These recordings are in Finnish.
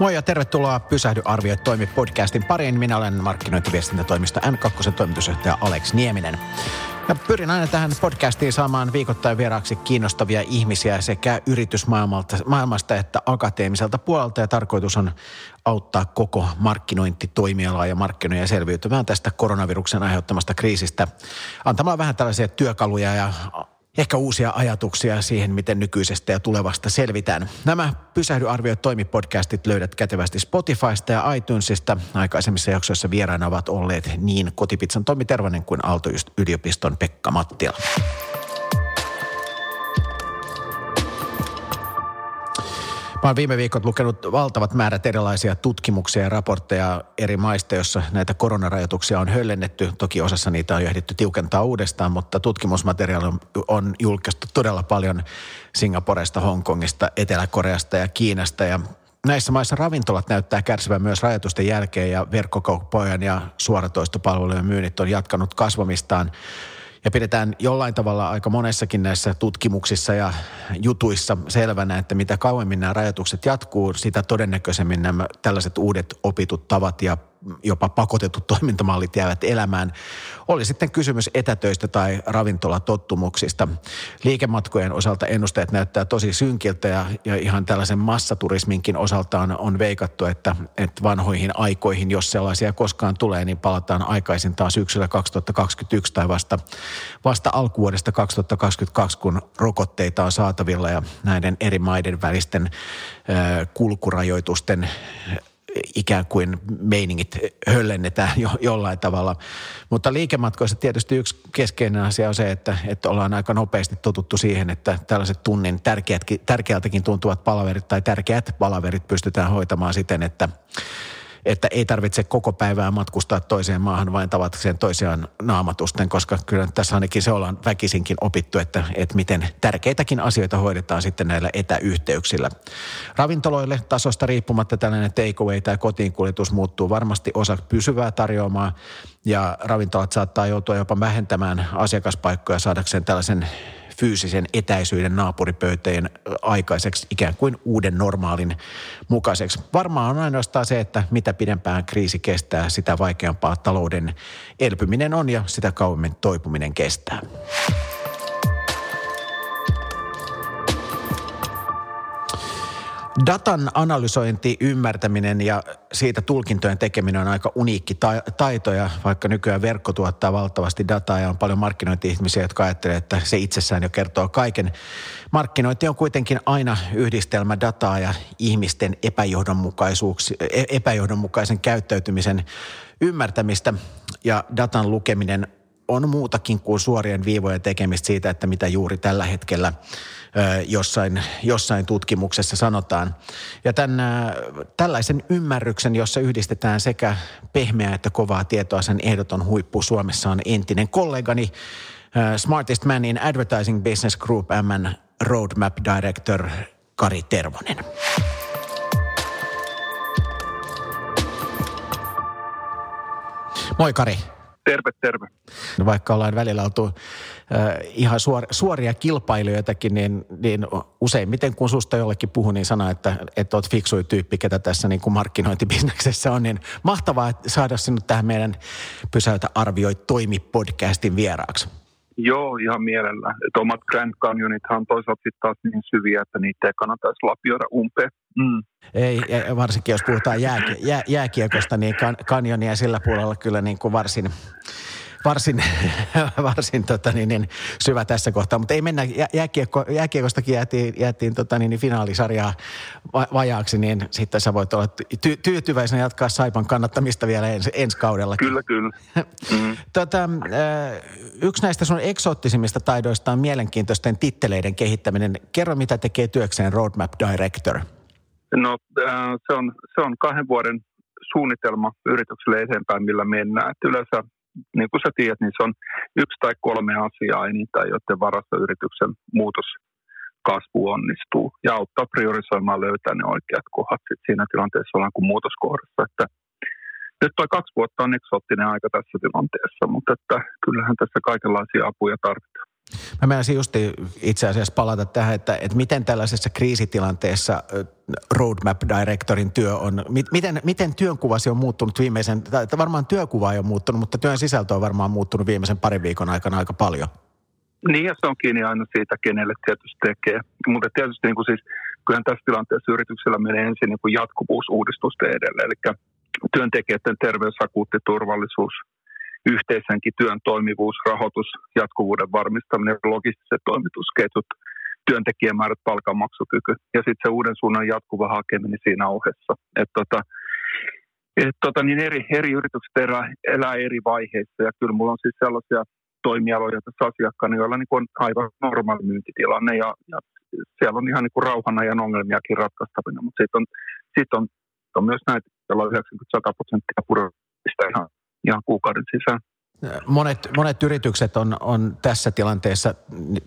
Moi ja tervetuloa Pysähdy arvioi toimi podcastin pariin. Minä olen markkinointiviestintätoimisto N2 toimitusjohtaja Alex Nieminen. Ja pyrin aina tähän podcastiin saamaan viikoittain vieraaksi kiinnostavia ihmisiä sekä yritysmaailmasta että akateemiselta puolelta. Ja tarkoitus on auttaa koko markkinointitoimialaa ja markkinoja selviytymään tästä koronaviruksen aiheuttamasta kriisistä antamalla vähän tällaisia työkaluja ja ehkä uusia ajatuksia siihen, miten nykyisestä ja tulevasta selvitään. Nämä Pysähdy toimi podcastit löydät kätevästi Spotifysta ja iTunesista. Aikaisemmissa jaksoissa vieraina ovat olleet niin Kotipizzan Tomi Tervanen kuin Aalto-yliopiston Pekka Mattila. Mä oon viime viikot lukenut valtavat määrät erilaisia tutkimuksia ja raportteja eri maista, joissa näitä koronarajoituksia on höllennetty. Toki osassa niitä on jo ehditty tiukentaa uudestaan, mutta tutkimusmateriaali on, on julkaistu todella paljon Singaporesta, Hongkongista, Etelä-Koreasta ja Kiinasta. Ja näissä maissa ravintolat näyttää kärsivän myös rajoitusten jälkeen ja verkkokauppojen ja suoratoistopalvelujen myynnit on jatkanut kasvamistaan ja pidetään jollain tavalla aika monessakin näissä tutkimuksissa ja jutuissa selvänä, että mitä kauemmin nämä rajoitukset jatkuu, sitä todennäköisemmin nämä tällaiset uudet opitut tavat ja jopa pakotetut toimintamallit jäävät elämään. Oli sitten kysymys etätöistä tai ravintolatottumuksista. Liikematkojen osalta ennusteet näyttää tosi synkiltä ja, ja ihan tällaisen massaturisminkin osaltaan on veikattu, että, että vanhoihin aikoihin, jos sellaisia koskaan tulee, niin palataan aikaisin taas syksyllä 2021 tai vasta, vasta alkuvuodesta 2022, kun rokotteita on saatavilla ja näiden eri maiden välisten kulkurajoitusten ikään kuin meiningit höllennetään jo, jollain tavalla. Mutta liikematkoissa tietysti yksi keskeinen asia on se, että, että ollaan aika nopeasti totuttu siihen, että tällaiset tunnin tärkeätkin, tärkeältäkin tuntuvat palaverit tai tärkeät palaverit pystytään hoitamaan siten, että että ei tarvitse koko päivää matkustaa toiseen maahan vain tavakseen toisiaan naamatusten, koska kyllä tässä ainakin se ollaan väkisinkin opittu, että, että miten tärkeitäkin asioita hoidetaan sitten näillä etäyhteyksillä. Ravintoloille tasosta riippumatta tällainen takeaway tai kotiinkuljetus muuttuu varmasti osa pysyvää tarjoamaa ja ravintolat saattaa joutua jopa vähentämään asiakaspaikkoja saadakseen tällaisen fyysisen etäisyyden naapuripöyteen aikaiseksi ikään kuin uuden normaalin mukaiseksi. Varmaan on ainoastaan se, että mitä pidempään kriisi kestää, sitä vaikeampaa talouden elpyminen on ja sitä kauemmin toipuminen kestää. Datan analysointi, ymmärtäminen ja siitä tulkintojen tekeminen on aika uniikki taito ja vaikka nykyään verkko tuottaa valtavasti dataa ja on paljon markkinointi-ihmisiä, jotka ajattelee, että se itsessään jo kertoo kaiken. Markkinointi on kuitenkin aina yhdistelmä dataa ja ihmisten e-, epäjohdonmukaisen käyttäytymisen ymmärtämistä ja datan lukeminen on muutakin kuin suorien viivojen tekemistä siitä, että mitä juuri tällä hetkellä jossain, jossain tutkimuksessa sanotaan. Ja tämän, tällaisen ymmärryksen, jossa yhdistetään sekä pehmeää että kovaa tietoa, sen ehdoton huippu Suomessa on entinen kollegani, Smartest Man in Advertising Business Group MN Roadmap Director Kari Tervonen. Moi Kari. Terve, terve. No vaikka ollaan välillä oltu äh, ihan suor, suoria kilpailijoitakin, niin, niin useimmiten kun susta jollekin puhuu, niin sanoo, että, että oot fiksui tyyppi, ketä tässä niin kuin markkinointibisneksessä on. Niin mahtavaa saada sinut tähän meidän Pysäytä arvioi toimi podcastin vieraaksi. Joo, ihan mielellä. Et omat Grand Canyonithan toisaalta sitten taas niin syviä, että niitä ei kannata edes lapioida umpeen. Mm. Ei, varsinkin jos puhutaan jää, jää, jääkiekosta, niin kan, kanjonia sillä puolella kyllä niin kuin varsin, varsin, varsin tota niin, niin, syvä tässä kohtaa. Mutta ei mennä, jääkiekko, jääkiekostakin jäätiin, jäätiin tota niin, niin finaalisarjaa vajaaksi, niin sitten sä voit olla ty- tyytyväisenä jatkaa Saipan kannattamista vielä ens, ensi kaudella. Kyllä, kyllä. Mm. tota, yksi näistä sun eksoottisimmista taidoista on mielenkiintoisten titteleiden kehittäminen. Kerro, mitä tekee työkseen Roadmap Director – No se on, se on kahden vuoden suunnitelma yritykselle eteenpäin, millä mennään. Et yleensä, niin kuin sä tiedät, niin se on yksi tai kolme asiaa enintään, joiden varassa yrityksen muutos kasvu onnistuu ja auttaa priorisoimaan löytää ne oikeat kohdat sit siinä tilanteessa ollaan kuin muutoskohdassa. Että nyt tuo kaksi vuotta on eksoottinen aika tässä tilanteessa, mutta että kyllähän tässä kaikenlaisia apuja tarvitaan. Mä menisin just itse asiassa palata tähän, että, että miten tällaisessa kriisitilanteessa Roadmap Directorin työ on, miten, miten työnkuvasi on muuttunut viimeisen, tai varmaan työkuva ei ole muuttunut, mutta työn sisältö on varmaan muuttunut viimeisen parin viikon aikana aika paljon. Niin, ja se on kiinni aina siitä, kenelle tietysti tekee. Mutta tietysti niin kuin siis, kyllähän tässä tilanteessa yrityksellä menee ensin niin kuin edelle, eli työntekijöiden terveys, akuutti turvallisuus, yhteisenkin työn toimivuus, rahoitus, jatkuvuuden varmistaminen, logistiset toimitusketjut, työntekijämäärät, palkanmaksukyky ja sitten se uuden suunnan jatkuva hakeminen siinä ohessa. Et tota, et tota, niin eri, eri yritykset elää, elää eri vaiheissa ja kyllä mulla on siis sellaisia toimialoja tässä asiakkaana, joilla niin on aivan normaali myyntitilanne ja, ja siellä on ihan niin kuin rauhan ajan ongelmiakin ratkaistavina, mutta sitten on, sit on, on myös näitä, joilla on 90-100 prosenttia purista ihan, ihan kuukauden sisään. Monet, monet yritykset on, on tässä tilanteessa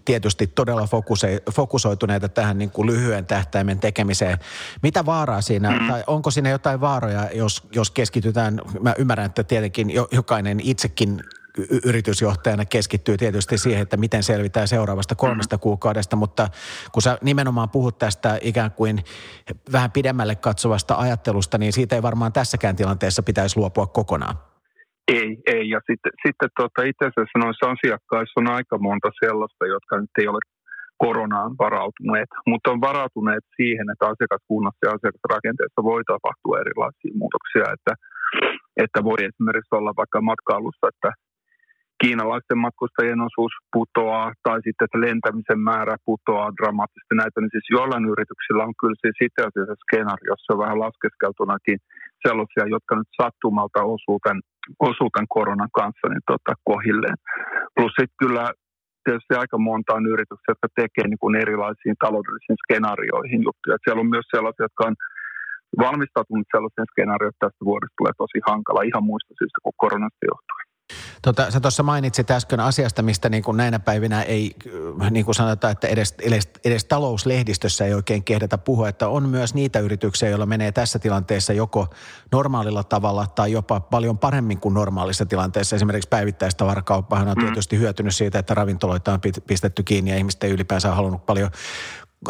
tietysti todella fokuse, fokusoituneita tähän niin kuin lyhyen tähtäimen tekemiseen. Mitä vaaraa siinä, mm. tai onko siinä jotain vaaroja, jos, jos keskitytään, mä ymmärrän, että tietenkin jokainen itsekin yritysjohtajana keskittyy tietysti siihen, että miten selvitään seuraavasta kolmesta kuukaudesta, mutta kun sä nimenomaan puhut tästä ikään kuin vähän pidemmälle katsovasta ajattelusta, niin siitä ei varmaan tässäkään tilanteessa pitäisi luopua kokonaan. Ei, ei. Ja sitten, sitten tuota, itse asiassa noissa asiakkaissa on aika monta sellaista, jotka nyt ei ole koronaan varautuneet, mutta on varautuneet siihen, että asiakaskunnassa ja asiakasrakenteessa voi tapahtua erilaisia muutoksia, että, että voi esimerkiksi olla vaikka matkailussa, että kiinalaisten matkustajien osuus putoaa tai sitten, että lentämisen määrä putoaa dramaattisesti näitä, niin siis joillain yrityksillä on kyllä siis itse asiassa skenaariossa vähän laskeskeltunakin sellaisia, jotka nyt sattumalta osuu tämän, osuu tämän koronan kanssa niin tota, kohilleen. Plus sitten kyllä tietysti aika monta on yrityksiä, jotka tekee niin kuin erilaisiin taloudellisiin skenaarioihin juttuja. Siellä on myös sellaisia, jotka on valmistautunut sellaisen skenaarioon, että tästä vuodesta tulee tosi hankala ihan muista syystä kuin koronasta johtuen. Tota, sä tuossa mainitsit äsken asiasta, mistä niin kuin näinä päivinä ei, niin kuin sanotaan, että edes, edes, edes talouslehdistössä ei oikein kehdata puhua, että on myös niitä yrityksiä, joilla menee tässä tilanteessa joko normaalilla tavalla tai jopa paljon paremmin kuin normaalissa tilanteessa. Esimerkiksi päivittäistavarakauppahan on mm. tietysti hyötynyt siitä, että ravintoloita on pistetty kiinni ja ihmiset ei ylipäänsä halunnut paljon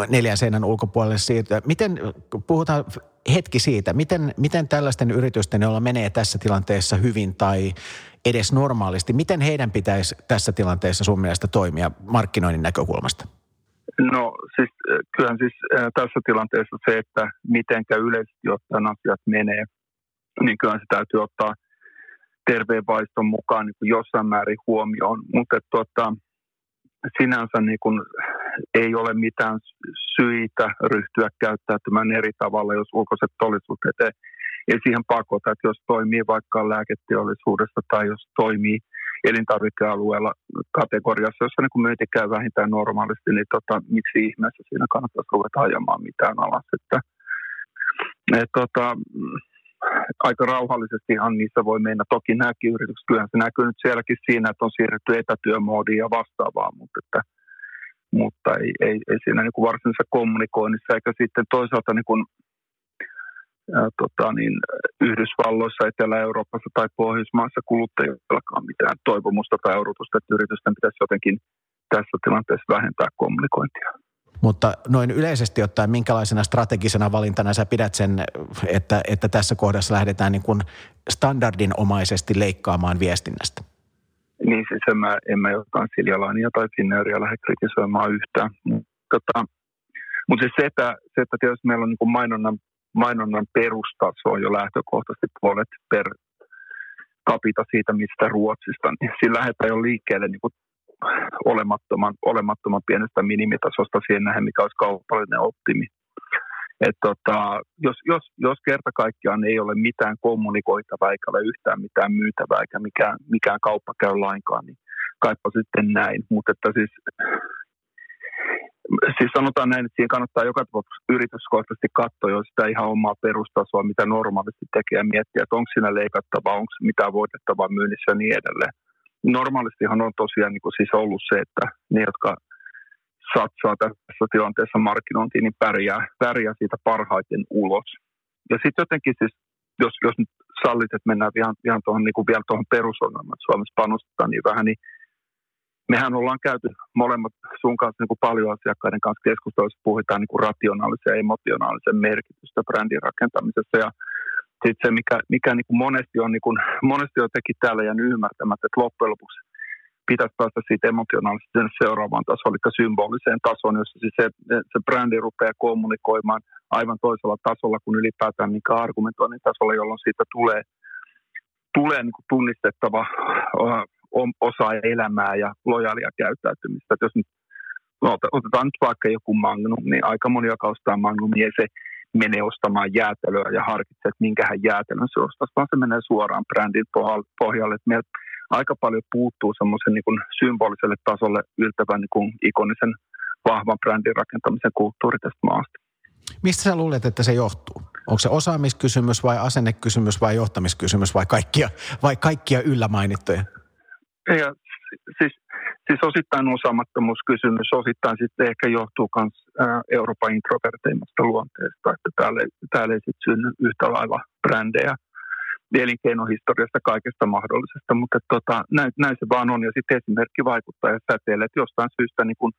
neljän seinän ulkopuolelle siitä. Miten, puhutaan hetki siitä, miten, miten tällaisten yritysten, joilla menee tässä tilanteessa hyvin tai edes normaalisti, miten heidän pitäisi tässä tilanteessa sun mielestä toimia markkinoinnin näkökulmasta? No siis kyllähän siis tässä tilanteessa se, että mitenkä yleisesti ottaen asiat menee, niin kyllä se täytyy ottaa terveen vaiston mukaan niin kuin jossain määrin huomioon. Mutta tuota, sinänsä niin kuin ei ole mitään syitä ryhtyä käyttäytymään eri tavalla, jos ulkoiset todellisuudet ei, ei siihen pakota. Että jos toimii vaikka lääketeollisuudessa tai jos toimii elintarvikealueella kategoriassa, jossa niin myynti käy vähintään normaalisti, niin tota, miksi ihmeessä siinä kannattaisi ruveta ajamaan mitään alas. Että, et, tota, aika rauhallisestihan niissä voi mennä. Toki nämäkin yritykset, kyllähän se näkyy nyt sielläkin siinä, että on siirrytty etätyömoodiin ja vastaavaa, mutta, että, mutta ei, ei, ei siinä niin varsinaisessa kommunikoinnissa eikä sitten toisaalta niin kuin, ää, tota, niin Yhdysvalloissa, Etelä-Euroopassa tai Pohjoismaissa kuluttajillakaan mitään toivomusta tai odotusta, että yritysten pitäisi jotenkin tässä tilanteessa vähentää kommunikointia. Mutta noin yleisesti ottaen, minkälaisena strategisena valintana sä pidät sen, että, että tässä kohdassa lähdetään niin kuin standardinomaisesti leikkaamaan viestinnästä? Niin siis en mä, en mä jotain Siljalania tai Finnairia lähde kritisoimaan yhtään. Tota, mutta siis se, että, se, että tietysti meillä on niin kuin mainonnan, mainonnan perustaso on jo lähtökohtaisesti puolet per kapita siitä, mistä Ruotsista, niin siinä lähdetään jo liikkeelle niin kuin olemattoman, olemattoman pienestä minimitasosta siihen nähden, mikä olisi kaupallinen optimi. Et tota, jos, jos, jos kerta kaikkiaan ei ole mitään kommunikoitavaa eikä ole yhtään mitään myytävää eikä mikään, mikään kauppa käy lainkaan, niin kaipa sitten näin. Mutta että siis, siis sanotaan näin, että siihen kannattaa joka tapauksessa yrityskohtaisesti katsoa jo sitä ihan omaa perustasoa, mitä normaalisti tekee ja miettiä, että onko siinä leikattavaa, onko mitään voitettavaa myynnissä ja niin edelleen normaalistihan on tosiaan niin kuin siis ollut se, että ne, jotka satsaa tässä tilanteessa markkinointiin, niin pärjää, pärjää siitä parhaiten ulos. Ja sitten jotenkin siis, jos, jos nyt sallit, että mennään ihan, ihan tuohon, niin kuin vielä tuohon perusongelmaan, että Suomessa panostetaan niin vähän, niin mehän ollaan käyty molemmat sun kanssa niin kuin paljon asiakkaiden kanssa keskustelussa, puhutaan niin kuin rationaalisen ja emotionaalisen merkitystä brändin rakentamisessa. Ja sitten se, mikä, mikä niin kuin monesti on, niin kuin, monesti on teki täällä jäänyt ymmärtämättä, että loppujen lopuksi pitäisi päästä siitä emotionaalisesti seuraavaan tasoon, eli symboliseen tasoon, jossa siis se, se brändi rupeaa kommunikoimaan aivan toisella tasolla kuin ylipäätään mikä argumentoinnin tasolla, jolloin siitä tulee, tulee niin kuin tunnistettava osa elämää ja lojaalia käyttäytymistä. Et jos nyt no, otetaan nyt vaikka joku Magnum, niin aika moni, joka ostaa Magnumia, se menee ostamaan jäätelöä ja harkitsee, että minkähän jäätelön se ostaa, vaan se menee suoraan brändin pohjalle. Että meiltä aika paljon puuttuu semmoisen niin symboliselle tasolle yltävän niin kuin ikonisen vahvan brändin rakentamisen kulttuuri tästä maasta. Mistä sä luulet, että se johtuu? Onko se osaamiskysymys vai asennekysymys vai johtamiskysymys vai kaikkia, vai kaikkia yllä mainittuja? Ja, siis, siis osittain osaamattomuuskysymys, osittain sitten ehkä johtuu myös Euroopan introverteimmasta luonteesta, että täällä, täällä ei sitten synny yhtä lailla brändejä elinkeinohistoriasta kaikesta mahdollisesta, mutta tota, näin, näin, se vaan on ja sitten esimerkki vaikuttaa ja säteille, että jostain syystä niin kun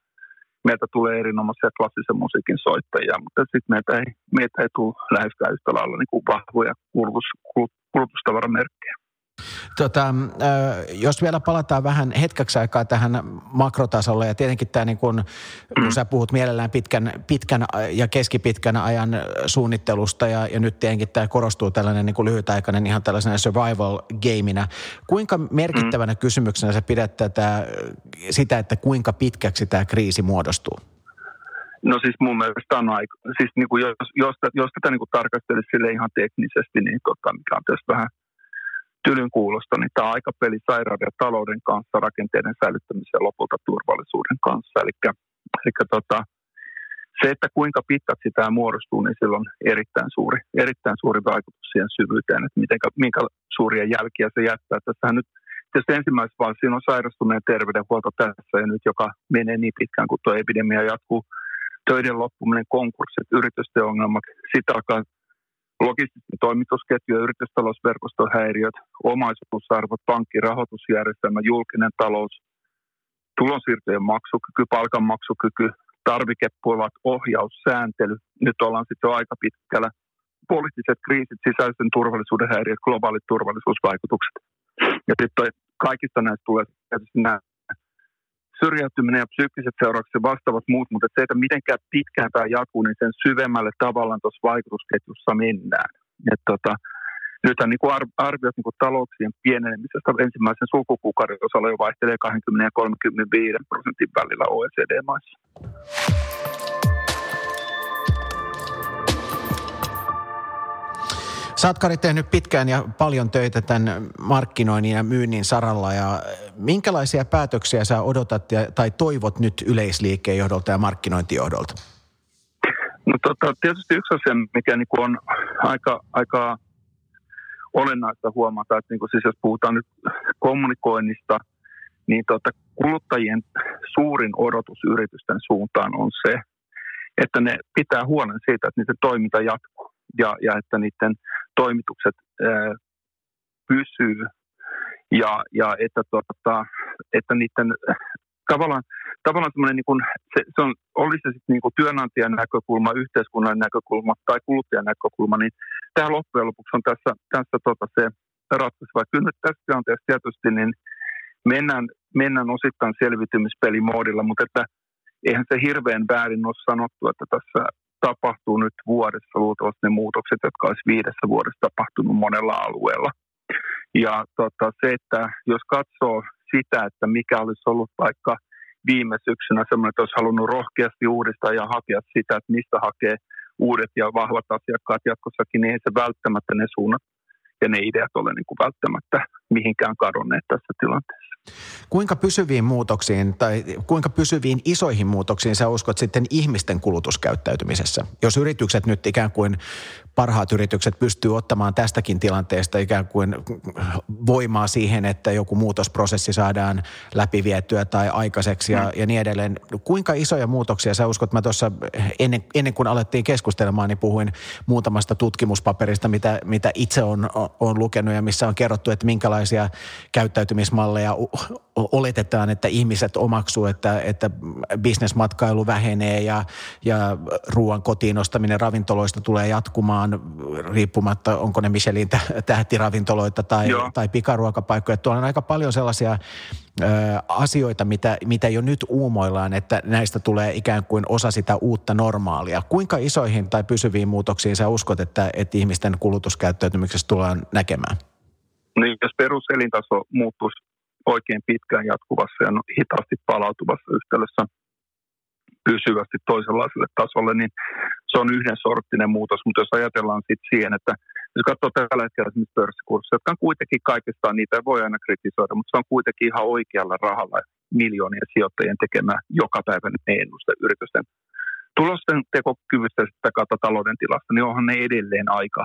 meiltä tulee erinomaisia klassisen musiikin soittajia, mutta sitten meiltä ei, meiltä ei tule läheskään yhtä lailla niin kuin vahvoja kulutus, kulutustavaramerkkejä. Tota, jos vielä palataan vähän hetkeksi aikaa tähän makrotasolle ja tietenkin tämä niin kun, kun sä puhut mielellään pitkän, pitkän ja keskipitkän ajan suunnittelusta ja, ja nyt tietenkin tämä korostuu tällainen niin lyhytaikainen ihan tällaisena survival gameina. Kuinka merkittävänä kysymyksenä sä pidät tätä, sitä, että kuinka pitkäksi tämä kriisi muodostuu? No siis mun mielestä on aika, siis niin kuin jos, jos, jos tätä niin kuin tarkastelisi sille ihan teknisesti, niin tota, mikä on tässä vähän – tylyn kuulosta, niin tämä aikapeli sairauden ja talouden kanssa, rakenteiden säilyttämisen ja lopulta turvallisuuden kanssa. Eli, eli tota, se, että kuinka pitkäksi tämä muodostuu, niin sillä on erittäin suuri, erittäin suuri vaikutus siihen syvyyteen, että miten, minkä suuria jälkiä se jättää. Tässähän nyt tietysti ensimmäisessä vaiheessa on sairastuneen terveydenhuolto tässä ja nyt, joka menee niin pitkään kuin tuo epidemia jatkuu, töiden loppuminen, konkurssit, yritysten ongelmat, sitten alkaa logististen toimitusketju- ja yritystalousverkoston häiriöt, omaisuusarvot, pankkirahoitusjärjestelmä, julkinen talous, tulonsiirtojen maksukyky, palkanmaksukyky, tarvikepuolat, ohjaus, sääntely. Nyt ollaan sitten jo aika pitkällä. Poliittiset kriisit, sisäisen turvallisuuden häiriöt, globaalit turvallisuusvaikutukset. Ja sitten kaikista näistä tulee tietysti nämä syrjäytyminen ja psyykkiset seuraukset vastaavat muut, mutta se, että mitenkään pitkään tämä jatkuu, niin sen syvemmälle tavallaan tuossa vaikutusketjussa mennään. Et tota, nythän niin kuin arviot niin kuin talouksien pienenemisestä ensimmäisen sulkukuukauden osalla jo vaihtelee 20 ja 35 prosentin välillä OECD-maissa. Sä oot Kari tehnyt pitkään ja paljon töitä tämän markkinoinnin ja myynnin saralla ja minkälaisia päätöksiä sä odotat ja, tai toivot nyt yleisliikkeen johdolta ja markkinointijohdolta? No tota, tietysti yksi asia, mikä niin on aika, aika olennaista huomata, että niin kuin siis jos puhutaan nyt kommunikoinnista, niin tota, kuluttajien suurin odotus yritysten suuntaan on se, että ne pitää huolen siitä, että niiden toiminta jatkuu ja, ja että niiden toimitukset ää, pysyy ja, ja että, tota, että niiden tavallaan, tavallaan niin kuin, se, se on, olisi se sitten niin kuin työnantajan näkökulma, yhteiskunnan näkökulma tai kuluttajan näkökulma, niin tämä loppujen lopuksi on tässä, tässä tota se ratkaisu. Vaikka nyt tässä tilanteessa tietysti niin mennään, mennään osittain selviytymispelimoodilla, mutta että eihän se hirveän väärin ole sanottu, että tässä tapahtuu nyt vuodessa luultavasti ne muutokset, jotka olisi viidessä vuodessa tapahtunut monella alueella. Ja tota, se, että jos katsoo sitä, että mikä olisi ollut vaikka viime syksynä semmoinen, että olisi halunnut rohkeasti uudistaa ja hakea sitä, että mistä hakee uudet ja vahvat asiakkaat jatkossakin, niin ei se välttämättä ne suunnat ja ne ideat ole niin kuin välttämättä mihinkään kadonneet tässä tilanteessa. Kuinka pysyviin muutoksiin tai kuinka pysyviin isoihin muutoksiin sä uskot sitten ihmisten kulutuskäyttäytymisessä? Jos yritykset nyt ikään kuin parhaat yritykset pystyy ottamaan tästäkin tilanteesta ikään kuin voimaa siihen, että joku muutosprosessi saadaan läpivietyä tai aikaiseksi ja, mm. ja niin edelleen. Kuinka isoja muutoksia sä uskot? Mä tuossa ennen, ennen kuin alettiin keskustelemaan, niin puhuin muutamasta tutkimuspaperista, mitä, mitä itse on, on lukenut ja missä on kerrottu, että minkälaisia käyttäytymismalleja oletetaan, että ihmiset omaksuu, että, että bisnesmatkailu vähenee ja, ja ruoan kotiin ostaminen ravintoloista tulee jatkumaan riippumatta, onko ne Michelin tähtiravintoloita tai, tai pikaruokapaikkoja. Tuolla on aika paljon sellaisia ö, asioita, mitä, mitä jo nyt uumoillaan, että näistä tulee ikään kuin osa sitä uutta normaalia. Kuinka isoihin tai pysyviin muutoksiin sä uskot, että, että ihmisten kulutuskäyttäytymisessä tullaan näkemään? Niin, jos peruselintaso muuttuisi oikein pitkään jatkuvassa ja hitaasti palautuvassa yhtälössä pysyvästi toisenlaiselle tasolle, niin se on yhden sorttinen muutos. Mutta jos ajatellaan sitten siihen, että jos katsoo tällä hetkellä esimerkiksi pörssikursseja, jotka on kuitenkin kaikestaan, niitä voi aina kritisoida, mutta se on kuitenkin ihan oikealla rahalla miljoonien sijoittajien tekemä joka päivä ennuste yritysten tulosten tekokyvystä sitä kautta talouden tilasta, niin onhan ne edelleen aika,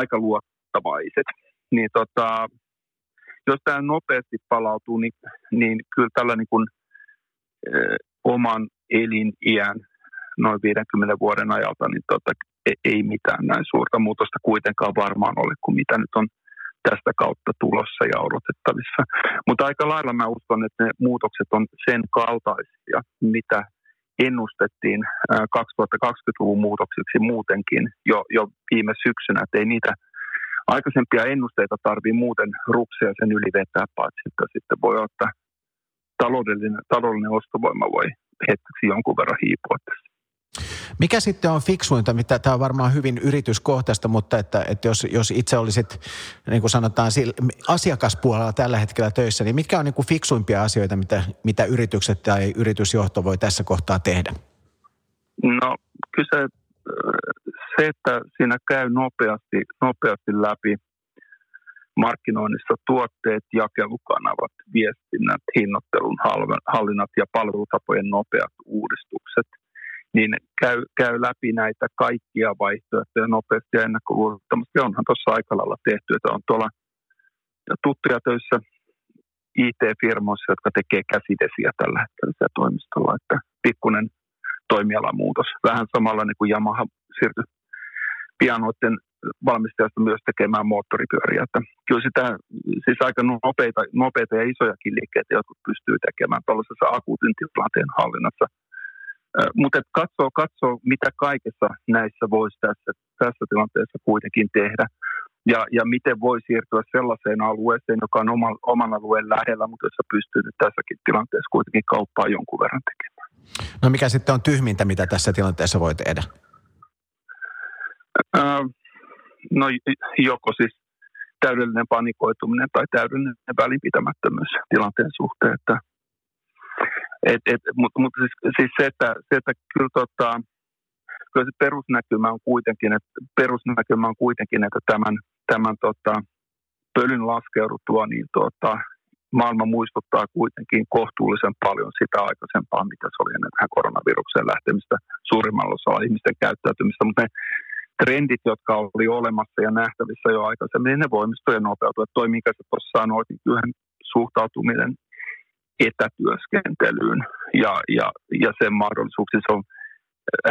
aika luottavaiset. Niin tota, jos tämä nopeasti palautuu, niin, niin kyllä tällä niin kuin, eh, oman eliniän noin 50 vuoden ajalta, niin tota, e-, ei mitään näin suurta muutosta kuitenkaan varmaan ole kuin mitä nyt on tästä kautta tulossa ja odotettavissa. Mutta aika lailla mä uskon, että ne muutokset on sen kaltaisia, mitä ennustettiin 2020-luvun muutoksiksi muutenkin jo, jo viime syksynä, että ei niitä – aikaisempia ennusteita tarvii muuten ruksia sen yli vetää, paitsi että sitten voi ottaa taloudellinen, taloudellinen ostovoima voi hetkeksi jonkun verran hiipua tässä. Mikä sitten on fiksuinta, mitä tämä on varmaan hyvin yrityskohtaista, mutta että, että jos, jos itse olisit, niin kuin sanotaan, asiakaspuolella tällä hetkellä töissä, niin mitkä on niin kuin fiksuimpia asioita, mitä, mitä yritykset tai yritysjohto voi tässä kohtaa tehdä? No kyllä se, että siinä käy nopeasti, nopeasti läpi markkinoinnissa tuotteet, jakelukanavat, viestinnät, hinnoittelun hallinnat ja palvelutapojen nopeat uudistukset, niin käy, käy läpi näitä kaikkia vaihtoehtoja nopeasti ja ennakkoluulottomasti. Onhan tuossa aika lailla tehty, että on tuolla tuttuja töissä IT-firmoissa, jotka tekee käsidesiä tällä hetkellä toimistolla, että pikkuinen toimialamuutos. Vähän samalla niin kuin Yamaha siirtyi pianoiden valmistajasta myös tekemään moottoripyöriä. Että kyllä sitä, siis aika nopeita, nopeita ja isojakin liikkeitä, jotka pystyy tekemään tällaisessa akuutin tilanteen hallinnassa. Mutta katsoo, katsoo, mitä kaikessa näissä voisi tässä, tässä tilanteessa kuitenkin tehdä. Ja, ja miten voi siirtyä sellaiseen alueeseen, joka on oman, oman alueen lähellä, mutta jossa pystyy nyt tässäkin tilanteessa kuitenkin kauppaa jonkun verran tekemään. No mikä sitten on tyhmintä, mitä tässä tilanteessa voi tehdä? No joko siis täydellinen panikoituminen tai täydellinen välinpitämättömyys tilanteen suhteen. Että, et, et, mutta mut siis, siis, se, että, se, että kyllä, tota, kyllä se perusnäkymä on kuitenkin, että, perusnäkymä on kuitenkin, että tämän, tämän tota, pölyn laskeuduttua, niin tota, maailma muistuttaa kuitenkin kohtuullisen paljon sitä aikaisempaa, mitä se oli ennen tähän koronavirukseen lähtemistä suurimmalla osalla ihmisten käyttäytymistä, mutta ne trendit, jotka oli olemassa ja nähtävissä jo aikaisemmin, niin ne voimistuu ja toi, mikä se tuossa sanoit, niin suhtautuminen etätyöskentelyyn ja, ja, ja sen mahdollisuuksiin, se on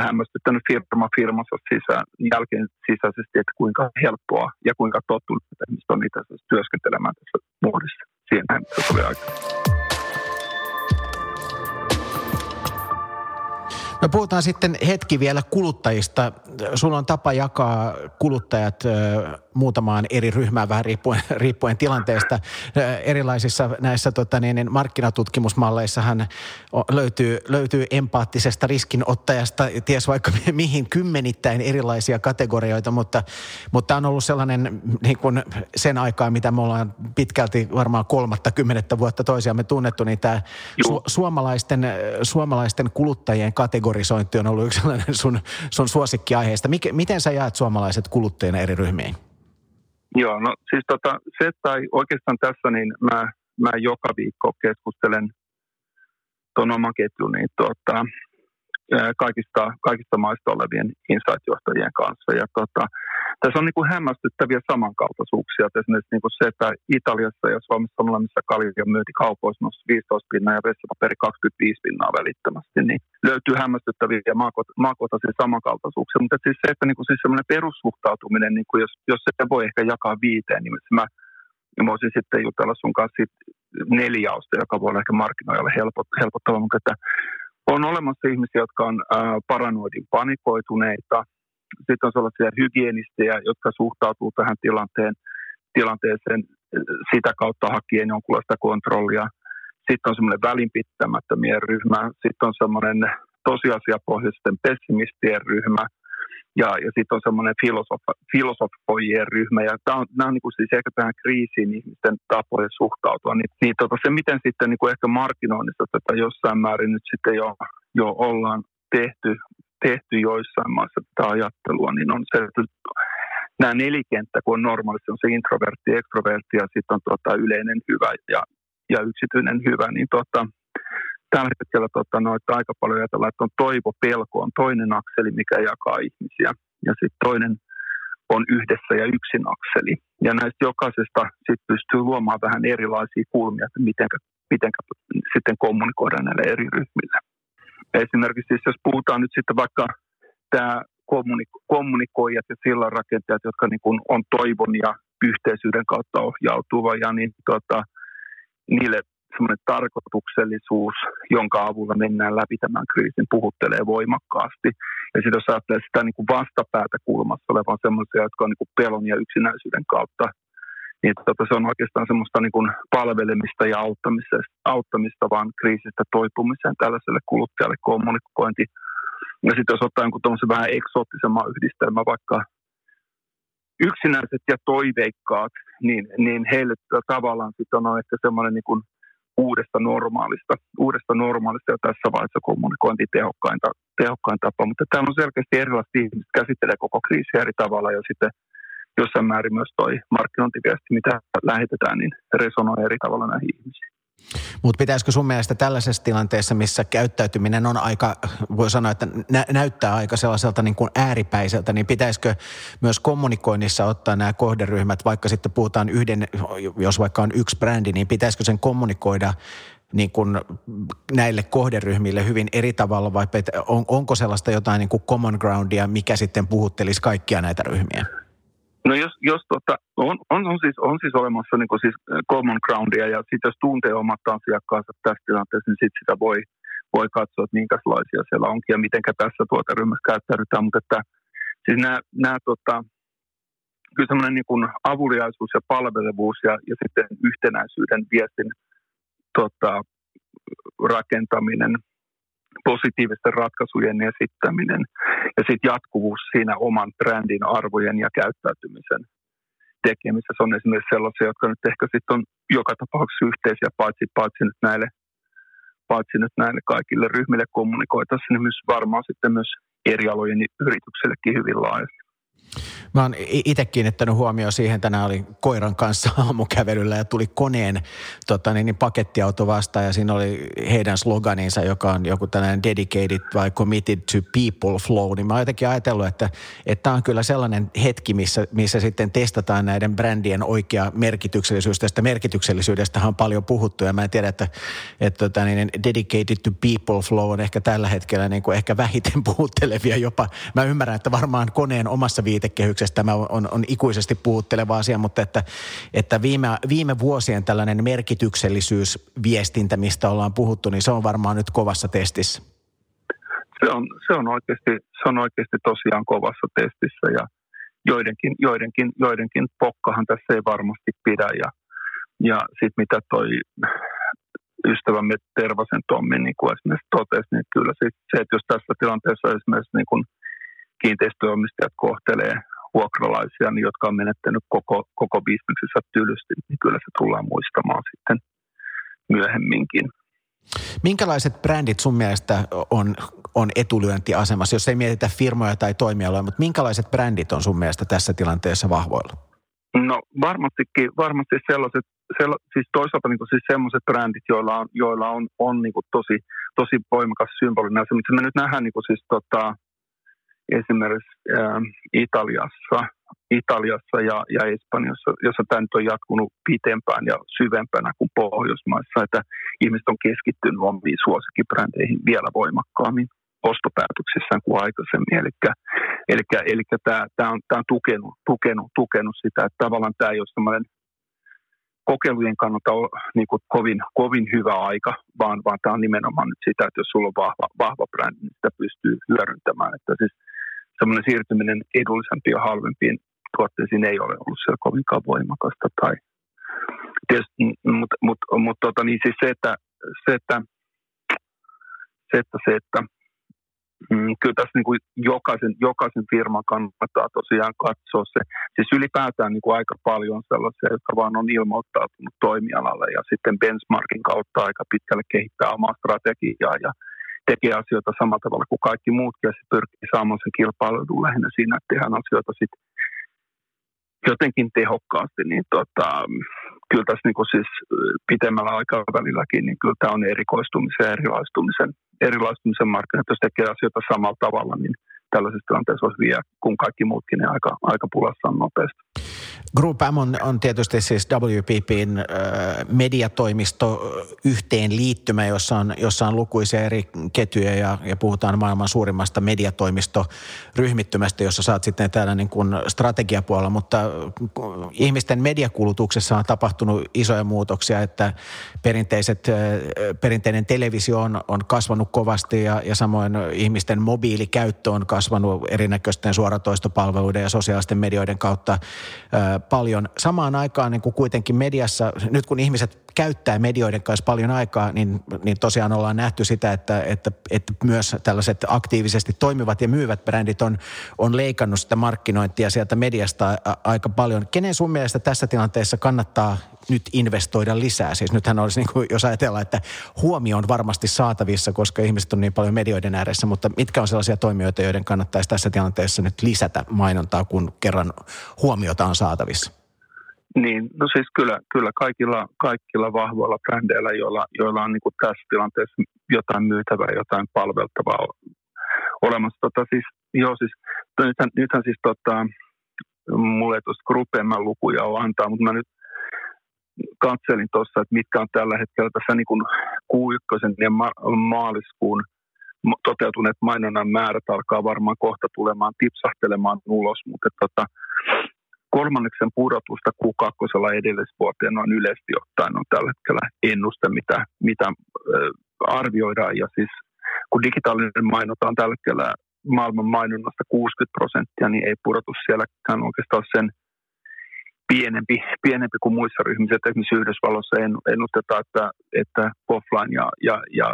hämmästyttänyt firma firmassa sisään, jälkeen sisäisesti, että kuinka helppoa ja kuinka tottunut ihmiset on niitä työskentelemään tässä muodissa. Siihen se oli aika. No puhutaan sitten hetki vielä kuluttajista. Sulla on tapa jakaa kuluttajat muutamaan eri ryhmään vähän riippuen, riippuen tilanteesta. Erilaisissa näissä tota, niin, niin markkinatutkimusmalleissahan löytyy, löytyy empaattisesta riskinottajasta, ties vaikka mihin kymmenittäin erilaisia kategorioita, mutta, mutta on ollut sellainen niin kuin sen aikaa, mitä me ollaan pitkälti varmaan kolmatta kymmenettä vuotta toisiamme tunnettu, niin tämä su- suomalaisten, suomalaisten kuluttajien kategorisointi on ollut yksi sellainen sun, sun suosikkiaiheesta. Mik, miten sä jaat suomalaiset kuluttajina eri ryhmiin? Joo, no siis tota, se, tai oikeastaan tässä, niin mä, mä joka viikko keskustelen tuon oman ketjun niin, tota, kaikista, kaikista maista olevien insight-johtajien kanssa. Ja tota, tässä on niin kuin hämmästyttäviä samankaltaisuuksia. Esimerkiksi niin kuin se, että Italiassa ja Suomessa on missä kaljan myynti kaupoissa nousi 15 pinnaa ja vessapaperi 25 pinnaa välittömästi, niin löytyy hämmästyttäviä maakohtaisia samankaltaisuuksia. Mutta siis se, että niin kuin siis semmoinen perussuhtautuminen, niin kuin jos, jos se voi ehkä jakaa viiteen, niin mä, mä voisin sitten jutella sun kanssa neljäosta, joka voi olla ehkä markkinoille helpottava, mutta että on olemassa ihmisiä, jotka on paranoidin panikoituneita. Sitten on sellaisia hygienistejä, jotka suhtautuu tähän tilanteen, tilanteeseen sitä kautta hakien jonkunlaista kontrollia. Sitten on semmoinen välinpittämättömien ryhmä. Sitten on semmoinen tosiasiapohjaisten pessimistien ryhmä – ja, ja sitten on semmoinen filosof- filosofoijien ryhmä, ja tämä on, nämä on niin kuin siis ehkä tähän kriisiin ihmisten tapoja suhtautua, niin, niin tota, se miten sitten niin kuin ehkä markkinoinnissa tätä jossain määrin nyt sitten jo, jo ollaan tehty, tehty joissain maissa tätä ajattelua, niin on se, että nämä nelikenttä, kun on normaalisti on se introvertti, ekstrovertti ja sitten on tota yleinen hyvä ja, ja yksityinen hyvä, niin tota, tällä hetkellä tota, noita aika paljon ajatellaan, että on toivo, pelko on toinen akseli, mikä jakaa ihmisiä. Ja sitten toinen on yhdessä ja yksin akseli. Ja näistä jokaisesta sit pystyy luomaan vähän erilaisia kulmia, että miten miten sitten kommunikoida näille eri ryhmille. Esimerkiksi siis jos puhutaan nyt sitten vaikka tämä kommunikoijat ja sillanrakentajat, jotka niin kuin on toivon ja yhteisyyden kautta ohjautuva, ja niin tota, niille semmoinen tarkoituksellisuus, jonka avulla mennään läpi tämän kriisin, puhuttelee voimakkaasti. Ja sitten jos ajattelee sitä niin kuin vastapäätä kulmassa olevan semmoisia, jotka on niin kuin pelon ja yksinäisyyden kautta, niin tota, se on oikeastaan semmoista niin kuin palvelemista ja auttamista, auttamista vaan kriisistä toipumiseen tällaiselle kuluttajalle kommunikointi. Ja sitten jos ottaa jonkun vähän eksoottisemman yhdistelmän, vaikka yksinäiset ja toiveikkaat, niin, niin heille tavallaan sitten on ehkä semmoinen niin kuin uudesta normaalista, uudesta normaalista ja tässä vaiheessa kommunikointi tehokkain, tehokkain tapa. Mutta täällä on selkeästi erilaiset ihmiset, käsittelee koko kriisiä eri tavalla ja sitten jossain määrin myös toi markkinointiviesti, mitä lähetetään, niin resonoi eri tavalla näihin ihmisiin. Mutta pitäisikö sun mielestä tällaisessa tilanteessa, missä käyttäytyminen on aika, voi sanoa, että nä- näyttää aika sellaiselta niin kuin ääripäiseltä, niin pitäisikö myös kommunikoinnissa ottaa nämä kohderyhmät, vaikka sitten puhutaan yhden, jos vaikka on yksi brändi, niin pitäisikö sen kommunikoida niin kuin näille kohderyhmille hyvin eri tavalla vai on, onko sellaista jotain niin kuin common groundia, mikä sitten puhuttelisi kaikkia näitä ryhmiä? No jos, jos tota, on, on, on, siis, on siis olemassa niin siis äh, common groundia ja sitten jos tuntee omat asiakkaansa tässä tilanteessa, niin sitten sitä voi, voi katsoa, että minkälaisia siellä onkin ja miten tässä tuoteryhmässä käyttäydytään. Mutta että, siis nämä, nämä tota, kyllä semmoinen niin avuliaisuus ja palvelevuus ja, ja sitten yhtenäisyyden viestin tota, rakentaminen – positiivisten ratkaisujen esittäminen ja sitten jatkuvuus siinä oman brändin arvojen ja käyttäytymisen tekemisessä on esimerkiksi sellaisia, jotka nyt ehkä sitten on joka tapauksessa yhteisiä, paitsi, paitsi, nyt näille, paitsi nyt näille kaikille ryhmille kommunikoitaisiin, niin myös varmaan sitten myös eri alojen yrityksillekin hyvin laajasti. Mä oon itse kiinnittänyt huomioon siihen, tänään oli koiran kanssa aamukävelyllä ja tuli koneen tota, niin, niin pakettiauto vastaan ja siinä oli heidän sloganinsa, joka on joku tällainen dedicated vai committed to people flow, niin mä oon jotenkin ajatellut, että tämä on kyllä sellainen hetki, missä, missä sitten testataan näiden brändien oikea merkityksellisyys. Tästä merkityksellisyydestä on paljon puhuttu ja mä en tiedä, että, että tota, niin dedicated to people flow on ehkä tällä hetkellä niin kuin ehkä vähiten puhuttelevia jopa. Mä ymmärrän, että varmaan koneen omassa viitekehyksestä tämä on, on ikuisesti puhutteleva asia, mutta että, että viime, viime vuosien tällainen merkityksellisyysviestintä, mistä ollaan puhuttu, niin se on varmaan nyt kovassa testissä. Se on, se on, oikeasti, se on oikeasti tosiaan kovassa testissä ja joidenkin, joidenkin, joidenkin pokkahan tässä ei varmasti pidä ja, ja sitten mitä toi ystävämme Tervasen Tommi niin kuin esimerkiksi totesi, niin kyllä se, että jos tässä tilanteessa esimerkiksi niin kuin kiinteistöomistajat kohtelee vuokralaisia, niin jotka on menettänyt koko, koko bisneksessä tylysti, niin kyllä se tullaan muistamaan sitten myöhemminkin. Minkälaiset brändit sun mielestä on, on etulyöntiasemassa, jos ei mietitä firmoja tai toimialoja, mutta minkälaiset brändit on sun mielestä tässä tilanteessa vahvoilla? No varmastikin, varmasti sellaiset sella, siis toisaalta niin siis sellaiset brändit, joilla on, joilla on, on niin tosi, tosi voimakas symbolinen. Mutta me nyt nähdään niin siis tota, esimerkiksi ää, Italiassa, Italiassa ja, ja Espanjassa, jossa tämä on jatkunut pitempään ja syvempänä kuin Pohjoismaissa, että ihmiset on keskittynyt omiin suosikkibrändeihin vielä voimakkaammin ostopäätöksissään kuin aikaisemmin. Eli, eli, eli tämä, tämä, on, tämä on tukenut, tukenut, tukenut sitä, että tavallaan tämä ei ole sellainen kokeilujen kannalta on niin kuin kovin, kovin hyvä aika, vaan, vaan tämä on nimenomaan nyt sitä, että jos sulla on vahva, vahva brändi, niin sitä pystyy hyödyntämään. Että siis semmoinen siirtyminen edullisempiin ja halvempiin tuotteisiin ei ole ollut siellä kovinkaan voimakasta. Tai tietysti, mutta mut, mut, tota, niin siis se, että, se, että, se, että, se, että Mm, kyllä tässä niin kuin jokaisen, jokaisen firman kannattaa tosiaan katsoa se. Siis ylipäätään niin kuin aika paljon sellaisia, jotka vaan on ilmoittautunut toimialalle ja sitten benchmarkin kautta aika pitkälle kehittää omaa strategiaa ja tekee asioita samalla tavalla kuin kaikki muutkin ja sitten pyrkii saamaan sen kilpailun lähinnä siinä, että tehdään asioita sitten jotenkin tehokkaasti, niin tota, kyllä tässä niin siis pitemmällä aikavälilläkin, niin kyllä tämä on erikoistumisen ja erilaistumisen erilaistumisen markkinat, jos tekee asioita samalla tavalla, niin tällaisessa tilanteessa olisi vielä, kun kaikki muutkin, ne aika, aika pulassa on nopeasti. Group M on, on tietysti siis WPPin äh, mediatoimisto yhteenliittymä, jossa on, jossa on lukuisia eri ketjuja ja, ja puhutaan maailman suurimmasta mediatoimistoryhmittymästä, jossa saat sitten täällä niin kuin strategiapuolella, mutta ihmisten mediakulutuksessa on tapahtunut isoja muutoksia, että perinteiset, perinteinen televisio on, on kasvanut kovasti ja, ja samoin ihmisten mobiilikäyttö on kasvanut erinäköisten suoratoistopalveluiden ja sosiaalisten medioiden kautta paljon. Samaan aikaan niin kuin kuitenkin mediassa, nyt kun ihmiset käyttää medioiden kanssa paljon aikaa, niin, niin tosiaan ollaan nähty sitä, että, että, että myös tällaiset aktiivisesti toimivat ja myyvät brändit on, on leikannut sitä markkinointia sieltä mediasta aika paljon. Kenen sun mielestä tässä tilanteessa kannattaa nyt investoida lisää? Siis nythän olisi, niin kuin, jos ajatellaan, että huomio on varmasti saatavissa, koska ihmiset on niin paljon medioiden ääressä, mutta mitkä on sellaisia toimijoita, joiden kannattaisi tässä tilanteessa nyt lisätä mainontaa, kun kerran huomiota on saatavissa? Niin, no siis kyllä, kyllä kaikilla, kaikilla vahvoilla brändeillä, joilla, joilla on niin kuin tässä tilanteessa jotain myytävää, jotain palveltavaa olemassa. Tota, siis, joo, siis, nythän, nythän siis tota, mulle ei tuosta lukuja ole antaa, mutta mä nyt katselin tuossa, että mitkä on tällä hetkellä tässä niin kuin Q1 ja ma- maaliskuun toteutuneet mainonnan määrät alkaa varmaan kohta tulemaan tipsahtelemaan ulos, mutta tota, kolmanneksen pudotusta Q2 edellisvuoteen noin yleisesti ottaen on tällä hetkellä ennuste, mitä, mitä arvioidaan. Ja siis kun digitaalinen mainonta on tällä hetkellä maailman mainonnasta 60 prosenttia, niin ei pudotus sielläkään oikeastaan sen pienempi, pienempi kuin muissa ryhmissä. Esimerkiksi Yhdysvalloissa ennustetaan, että, että offline ja, ja, ja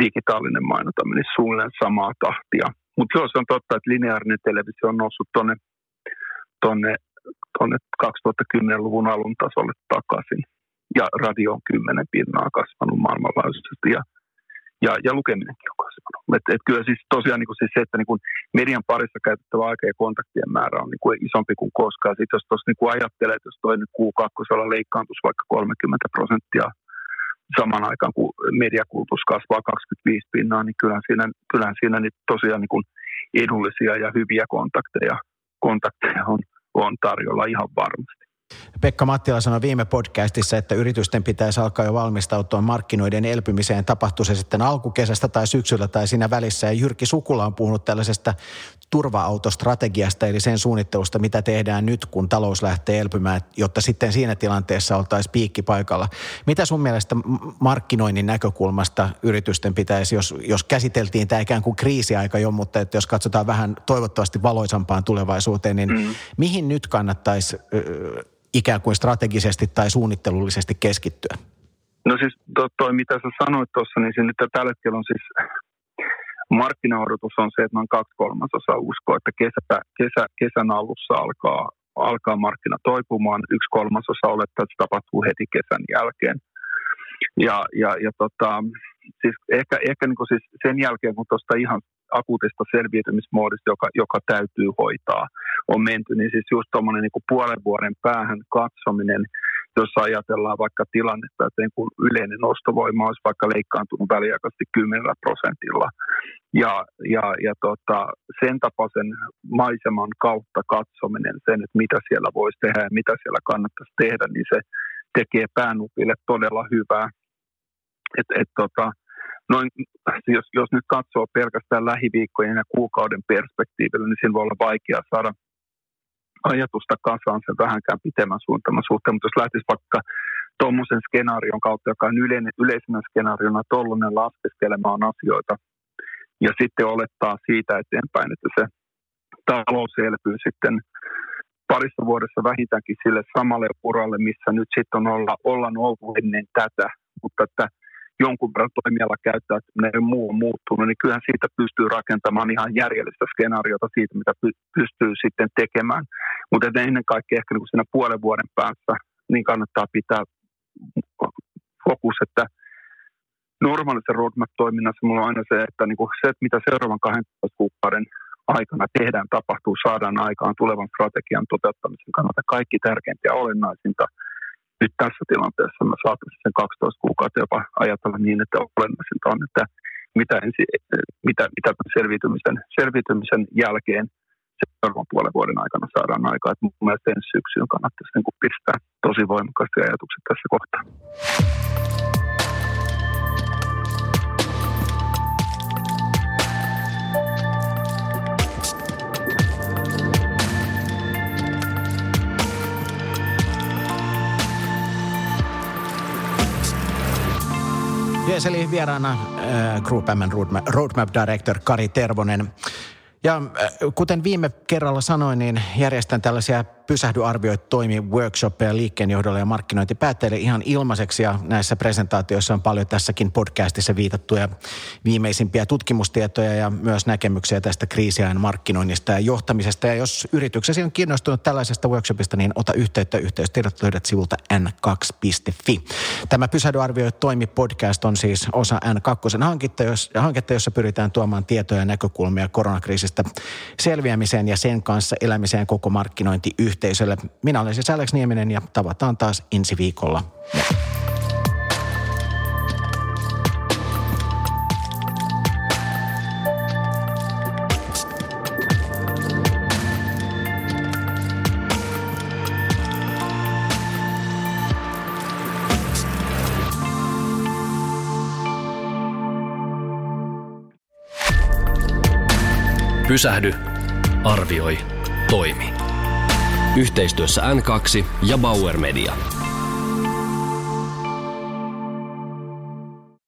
digitaalinen mainonta menisi suunnilleen samaa tahtia. Mutta se on totta, että lineaarinen televisio on noussut tuonne tonne, tonne 2010-luvun alun tasolle takaisin. Ja radio on kymmenen pinnaa kasvanut maailmanlaajuisesti ja, ja, ja lukeminenkin on kasvanut. Et, et kyllä siis tosiaan niin kuin siis se, että niin kuin median parissa käytettävä aika ja kontaktien määrä on niin kuin isompi kuin koskaan. Sitten jos tuossa niin ajattelee, että jos toinen Q2 leikkaantuisi vaikka 30 prosenttia saman aikaan, kun mediakulutus kasvaa 25 pinnaa, niin kyllähän siinä, kyllähän siinä niin tosiaan niin kuin edullisia ja hyviä kontakteja kontakteja on, on tarjolla ihan varmasti. Pekka Mattila sanoi viime podcastissa, että yritysten pitäisi alkaa jo valmistautua markkinoiden elpymiseen, tapahtuu se sitten alkukesästä tai syksyllä tai siinä välissä. Ja Jyrki Sukula on puhunut tällaisesta turva-autostrategiasta, eli sen suunnittelusta, mitä tehdään nyt, kun talous lähtee elpymään, jotta sitten siinä tilanteessa oltaisiin piikki paikalla. Mitä sun mielestä markkinoinnin näkökulmasta yritysten pitäisi, jos, jos käsiteltiin tämä ikään kuin kriisiaika jo, mutta että jos katsotaan vähän toivottavasti valoisampaan tulevaisuuteen, niin mm. mihin nyt kannattaisi ikään kuin strategisesti tai suunnittelullisesti keskittyä? No siis to, toi, mitä sä sanoit tuossa, niin se nyt tällä hetkellä on siis markkinaodotus on se, että noin kaksi kolmasosaa uskoo, että kesä, kesä, kesän alussa alkaa, alkaa markkina toipumaan. Yksi kolmasosa olettaa, että se tapahtuu heti kesän jälkeen. Ja, ja, ja tota, siis ehkä, ehkä niin kuin siis sen jälkeen, kun tuosta ihan akuutista selviytymismoodista, joka, joka täytyy hoitaa, on menty, niin siis just tuommoinen niin puolen vuoden päähän katsominen jos ajatellaan vaikka tilannetta, että niin kun yleinen ostovoima olisi vaikka leikkaantunut väliaikaisesti 10 prosentilla. Ja, ja, ja tota, sen tapaisen maiseman kautta katsominen, sen, että mitä siellä voisi tehdä ja mitä siellä kannattaisi tehdä, niin se tekee päänupille todella hyvää. Et, et, tota, noin, jos, jos nyt katsoo pelkästään lähiviikkojen ja kuukauden perspektiivillä, niin siinä voi olla vaikea saada ajatusta kasaan sen vähänkään pitemmän suunnitelman suhteen, mutta jos lähtisi vaikka tuommoisen skenaarion kautta, joka on yleinen, yleisenä skenaariona tuollainen laskeskelemaan asioita, ja sitten olettaa siitä eteenpäin, että se talous elpyy sitten parissa vuodessa vähintäänkin sille samalle uralle, missä nyt sitten on olla, ollaan oltu ennen tätä, mutta että jonkun verran toimiala käyttäytyminen muu on muuttunut, niin kyllähän siitä pystyy rakentamaan ihan järjellistä skenaariota siitä, mitä pystyy sitten tekemään. Mutta ennen kaikkea ehkä niin siinä puolen vuoden päässä niin kannattaa pitää fokus, että normaalissa roadmap-toiminnassa mulla on aina se, että niin kuin se, että mitä seuraavan 12 kuukauden aikana tehdään, tapahtuu, saadaan aikaan tulevan strategian toteuttamisen kannalta kaikki tärkeintä ja olennaisinta – nyt tässä tilanteessa me saataisiin sen 12 kuukautta jopa ajatella niin, että olennaisinta on, että mitä, ensi, mitä, mitä selviytymisen, selviytymisen jälkeen seuraavan puolen vuoden aikana saadaan aikaa. Että mun mielestä ensi syksyyn kannattaisi niin pistää tosi voimakkaasti ajatukset tässä kohtaa. Jees, eli vieraana äh, Group M Roadmap, Roadmap Director Kari Tervonen. Ja äh, kuten viime kerralla sanoin, niin järjestän tällaisia Pysähdy arvioi toimi workshoppeja liikkeenjohdolle ja markkinointipäätteille ihan ilmaiseksi ja näissä presentaatioissa on paljon tässäkin podcastissa viitattuja viimeisimpiä tutkimustietoja ja myös näkemyksiä tästä kriisiajan markkinoinnista ja johtamisesta. Ja jos yrityksesi on kiinnostunut tällaisesta workshopista, niin ota yhteyttä. Yhteystiedot löydät sivulta n2.fi. Tämä Pysähdy arvioi toimi podcast on siis osa N2 hanketta, hanketta, jossa pyritään tuomaan tietoja ja näkökulmia koronakriisistä selviämiseen ja sen kanssa elämiseen koko markkinointiyhteisöön yhteisölle. Minä olen siis Alex Nieminen ja tavataan taas ensi viikolla. Pysähdy, arvioi, toimi. Yhteistyössä N2 ja Bauer Media.